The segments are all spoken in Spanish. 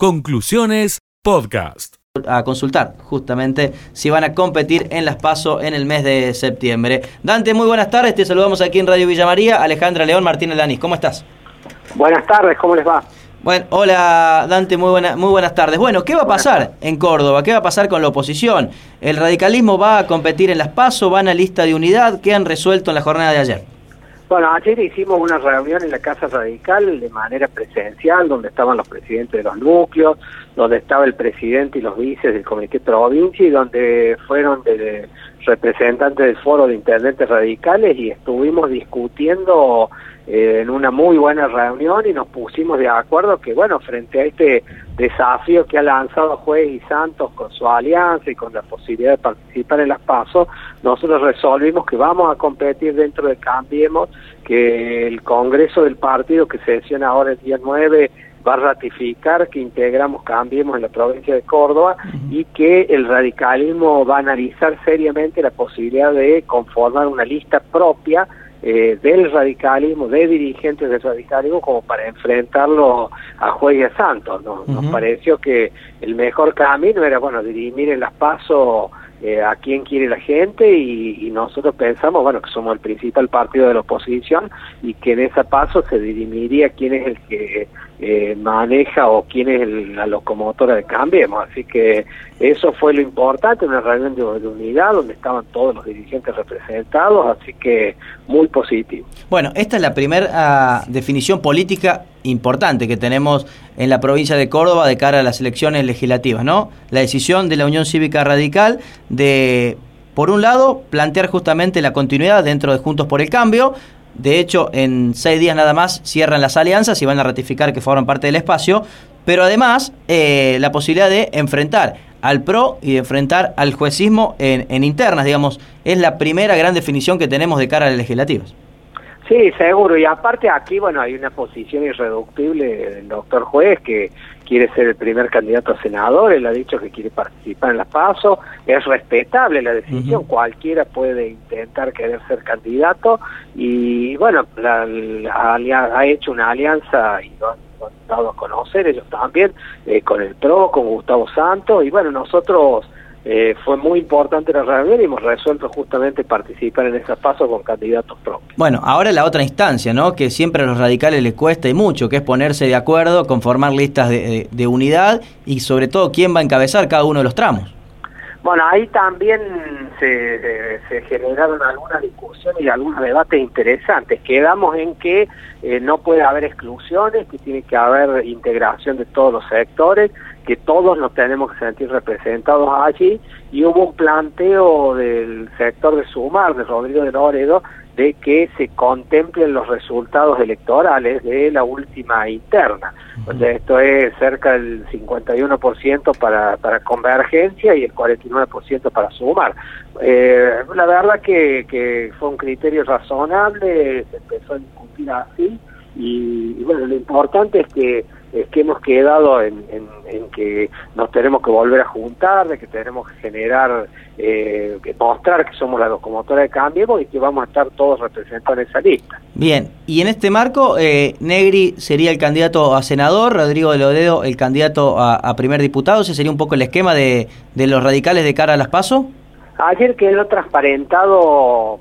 Conclusiones Podcast. A consultar justamente si van a competir en las PASO en el mes de septiembre. Dante, muy buenas tardes. Te saludamos aquí en Radio Villa María. Alejandra León, Martínez Lanis. ¿Cómo estás? Buenas tardes, ¿cómo les va? Bueno, hola Dante, muy, buena, muy buenas tardes. Bueno, ¿qué va a pasar en Córdoba? ¿Qué va a pasar con la oposición? ¿El radicalismo va a competir en las PASO? ¿Van a lista de unidad? ¿Qué han resuelto en la jornada de ayer? Bueno, ayer hicimos una reunión en la Casa Radical de manera presencial, donde estaban los presidentes de los núcleos, donde estaba el presidente y los vices del Comité Provincia y donde fueron representantes del Foro de Intendentes Radicales y estuvimos discutiendo eh, en una muy buena reunión y nos pusimos de acuerdo que, bueno, frente a este desafío que ha lanzado Juez y Santos con su alianza y con la posibilidad de participar en las PASO, nosotros resolvimos que vamos a competir dentro de Cambiemos, que el Congreso del partido que se sesiona ahora el día 9 va a ratificar que integramos Cambiemos en la provincia de Córdoba y que el radicalismo va a analizar seriamente la posibilidad de conformar una lista propia eh, del radicalismo, de dirigentes del radicalismo, como para enfrentarlo a Juez y a Santos. Nos pareció que el mejor camino era, bueno, dirimir en las pasos eh, a quién quiere la gente y, nosotros pensamos, bueno, que somos el principal partido de la oposición y que en ese paso se dirimiría quién es el que eh, maneja o quién es la locomotora de Cambiemos. Así que eso fue lo importante, una reunión de, unidad donde estaban todos los dirigentes representados, así que muy positivo. Bueno, esta es la primera ah, definición política importante que tenemos en la provincia de Córdoba de cara a las elecciones legislativas, ¿no? La decisión de la Unión Cívica Radical de, por un lado, plantear justamente la continuidad dentro de Juntos por el Cambio, de hecho, en seis días nada más cierran las alianzas y van a ratificar que forman parte del espacio, pero además eh, la posibilidad de enfrentar al PRO y de enfrentar al juecismo en, en internas, digamos, es la primera gran definición que tenemos de cara a las legislativas. Sí, seguro. Y aparte aquí, bueno, hay una posición irreductible del doctor juez que quiere ser el primer candidato a senador. Él ha dicho que quiere participar en la PASO. Es respetable la decisión. Cualquiera puede intentar querer ser candidato. Y bueno, ha hecho una alianza y lo han, dado a conocer ellos también eh, con el PRO, con Gustavo Santos. Y bueno, nosotros eh, fue muy importante la reunión y hemos resuelto justamente participar en ese paso con candidatos propios. Bueno, ahora la otra instancia, ¿no? Que siempre a los radicales les cuesta y mucho, que es ponerse de acuerdo, conformar listas de unidad y sobre todo quién va a encabezar cada uno de los tramos. Bueno, ahí también se, generaron algunas discusiones y algunos debates interesantes. Quedamos en que eh, no puede haber exclusiones, que tiene que haber integración de todos los sectores, que todos nos tenemos que sentir representados allí, y hubo un planteo del sector de Sumar, de Rodrigo de Loredo, de que se contemplen los resultados electorales de la última interna. esto es cerca del 51% para, para convergencia y el 49% para sumar. Eh, la verdad que, que fue un criterio razonable, se empezó a discutir así y, bueno, lo importante es que, es que hemos quedado en, en, que nos tenemos que volver a juntar, de que tenemos que generar, eh, que mostrar que somos la locomotora de cambio y que vamos a estar todos representados en esa lista. Bien, y en este marco, eh, Negri sería el candidato a senador, Rodrigo de Lodedo el candidato a, a primer diputado, ese sería un poco el esquema de, de los radicales de cara a las PASO. Ayer quedó transparentado,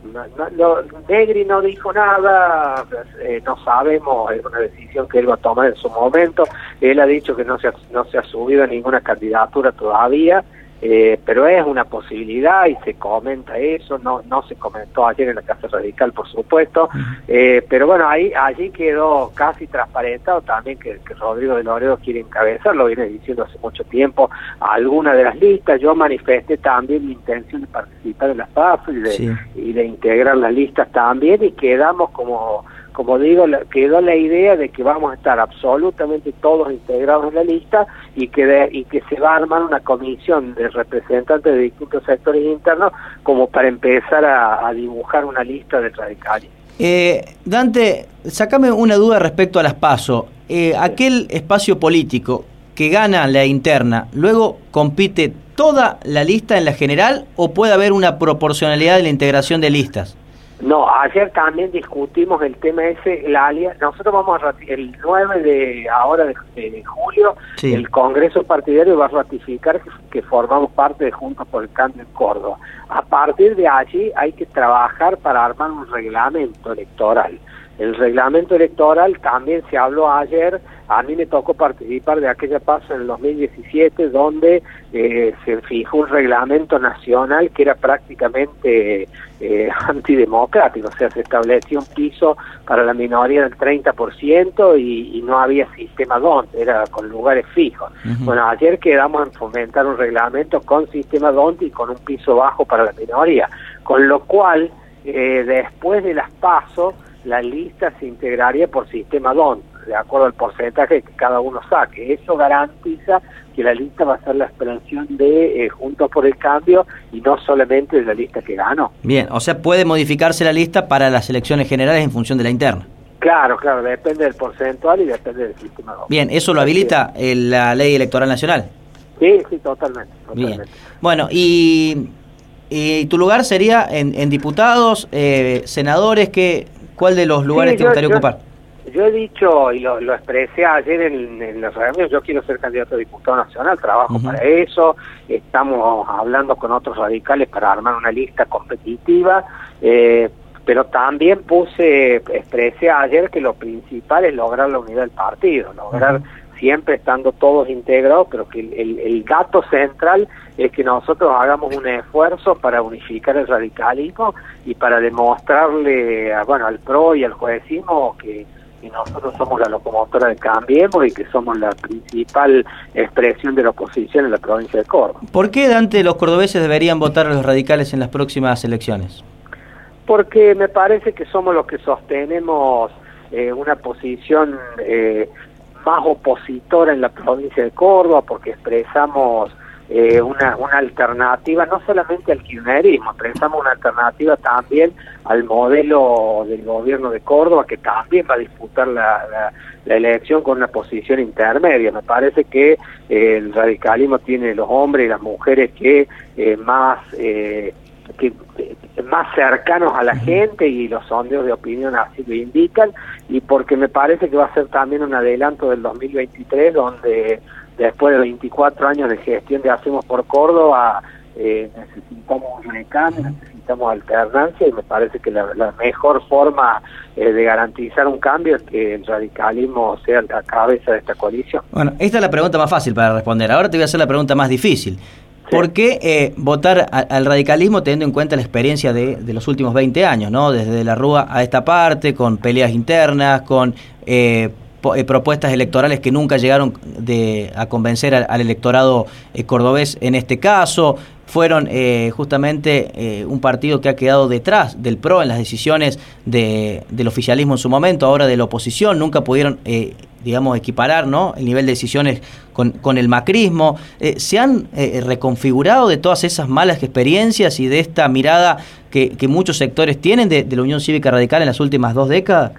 no, Negri no dijo nada, eh, no sabemos, es una decisión que él va a tomar en su momento. Él ha dicho que no se no se ha subido a ninguna candidatura todavía, eh, pero es una posibilidad y se comenta eso, no no se comentó ayer en la Casa Radical, por supuesto, eh, pero bueno, ahí allí quedó casi transparentado también que, Rodrigo de Loredo quiere encabezar, lo viene diciendo hace mucho tiempo, alguna de las listas, yo manifesté también mi intención de participar en las PAF y de, y de integrar las listas también y quedamos como como digo, quedó la idea de que vamos a estar absolutamente todos integrados en la lista y que, se va a armar una comisión de representantes de distintos sectores internos como para empezar a, dibujar una lista de radicales. Eh, Dante, sacame una duda respecto a las PASO. Eh, aquel espacio político que gana la interna, luego compite toda la lista en la general o puede haber una proporcionalidad de la integración de listas? No, ayer también discutimos el tema ese, la nosotros vamos a el 9 de ahora de, julio, el Congreso Partidario va a ratificar que, formamos parte de Juntos por el Cambio en Córdoba. A partir de allí hay que trabajar para armar un reglamento electoral. El reglamento electoral también se habló ayer, a mí me tocó participar de aquella paso en el 2017 donde eh, se fijó un reglamento nacional que era prácticamente eh, antidemocrático, o sea, se estableció un piso para la minoría del 30% y, y no había sistema DONT, era con lugares fijos. Bueno, ayer quedamos en fomentar un reglamento con sistema DONT y con un piso bajo para la minoría, con lo cual eh, después de las pasos la lista se integraría por sistema DON, de acuerdo al porcentaje que cada uno saque. Eso garantiza que la lista va a ser la expresión de eh, Juntos por el Cambio y no solamente de la lista que ganó. Bien, o sea, puede modificarse la lista para las elecciones generales en función de la interna. Claro, claro, depende del porcentual y depende del sistema DON. Bien, ¿eso lo habilita la ley electoral nacional? Sí, sí, totalmente. Bien. Bueno, y, tu lugar sería en, diputados, eh, senadores, que ¿Cuál de los lugares te gustaría ocupar? Yo he dicho, y lo, expresé ayer en, en las reuniones, yo quiero ser candidato a diputado nacional, trabajo para eso, estamos hablando con otros radicales para armar una lista competitiva, eh, pero también puse, expresé ayer que lo principal es lograr la unidad del partido, lograr siempre estando todos integrados, pero que el, el, gato central es que nosotros hagamos un esfuerzo para unificar el radicalismo y para demostrarle a, bueno, al PRO y al juecismo que, nosotros somos la locomotora de Cambiemos y que somos la principal expresión de la oposición en la provincia de Córdoba. ¿Por qué, Dante, los cordobeses deberían votar a los radicales en las próximas elecciones? Porque me parece que somos los que sostenemos eh, una posición eh, más opositora en la provincia de Córdoba porque expresamos eh, una, alternativa no solamente al kirchnerismo, expresamos una alternativa también al modelo del gobierno de Córdoba que también va a disputar la, la, elección con una posición intermedia. Me parece que eh, el radicalismo tiene los hombres y las mujeres que eh, más... Eh, que más cercanos a la gente y los sondeos de opinión así lo indican y porque me parece que va a ser también un adelanto del 2023 donde después de 24 años de gestión de Hacemos por Córdoba eh, necesitamos un recambio, necesitamos alternancia y me parece que la, mejor forma eh, de garantizar un cambio es que el radicalismo sea la cabeza de esta coalición. Bueno, esta es la pregunta más fácil para responder. Ahora te voy a hacer la pregunta más difícil. ¿Por qué eh, votar al radicalismo teniendo en cuenta la experiencia de, los últimos 20 años, ¿no? desde la Rúa a esta parte, con peleas internas, con eh, eh, propuestas electorales que nunca llegaron a convencer al, electorado cordobés en este caso? Fueron justamente un partido que ha quedado detrás del PRO en las decisiones del oficialismo en su momento, ahora de la oposición, nunca pudieron digamos, equiparar ¿no? el nivel de decisiones con, con el macrismo. Eh, ¿Se han eh, reconfigurado de todas esas malas experiencias y de esta mirada que, que muchos sectores tienen de, la Unión Cívica Radical en las últimas dos décadas?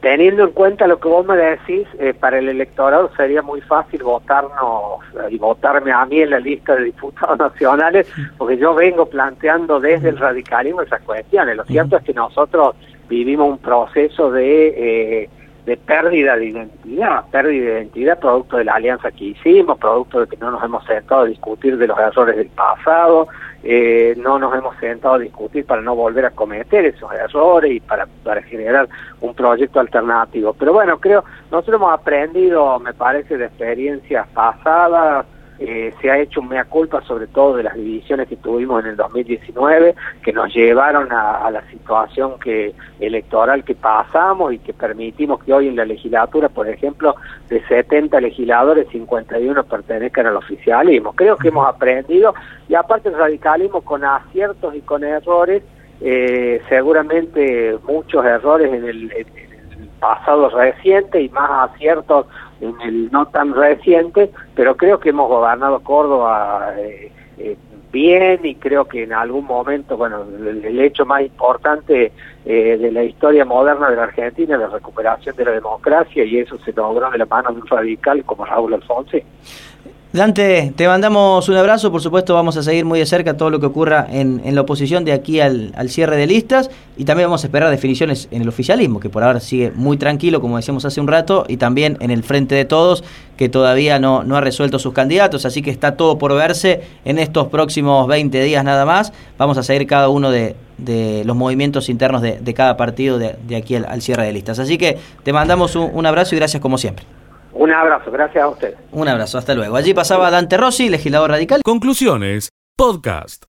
Teniendo en cuenta lo que vos me decís, eh, para el electorado sería muy fácil votarnos y votarme a mí en la lista de diputados nacionales, porque yo vengo planteando desde el radicalismo esas cuestiones. Lo cierto es que nosotros vivimos un proceso de de pérdida de identidad, pérdida de identidad producto de la alianza que hicimos, producto de que no nos hemos sentado a discutir de los errores del pasado, eh, no nos hemos sentado a discutir para no volver a cometer esos errores y para, para generar un proyecto alternativo. Pero bueno, creo, nosotros hemos aprendido, me parece, de experiencias pasadas, eh, se ha hecho mea culpa sobre todo de las divisiones que tuvimos en el 2019 que nos llevaron a, la situación que electoral que pasamos y que permitimos que hoy en la legislatura, por ejemplo, de 70 legisladores, 51 pertenezcan al oficialismo. Creo que hemos aprendido y aparte el radicalismo con aciertos y con errores, eh, seguramente muchos errores en el, en el pasado reciente y más aciertos en el no tan reciente, pero creo que hemos gobernado Córdoba eh, eh, bien y creo que en algún momento, bueno, el, hecho más importante eh, de la historia moderna de la Argentina es la recuperación de la democracia y eso se logró de la mano de un radical como Raúl Alfonso. Dante, te mandamos un abrazo, por supuesto vamos a seguir muy de cerca todo lo que ocurra en, la oposición de aquí al, cierre de listas y también vamos a esperar definiciones en el oficialismo, que por ahora sigue muy tranquilo, como decíamos hace un rato, y también en el Frente de Todos, que todavía no, no ha resuelto sus candidatos, así que está todo por verse en estos próximos 20 días nada más. Vamos a seguir cada uno de, los movimientos internos de, cada partido de, aquí al, cierre de listas. Así que te mandamos un abrazo y gracias como siempre. Un abrazo, gracias a usted. Un abrazo, hasta luego. Allí pasaba Dante Rossi, legislador radical. Conclusiones, podcast.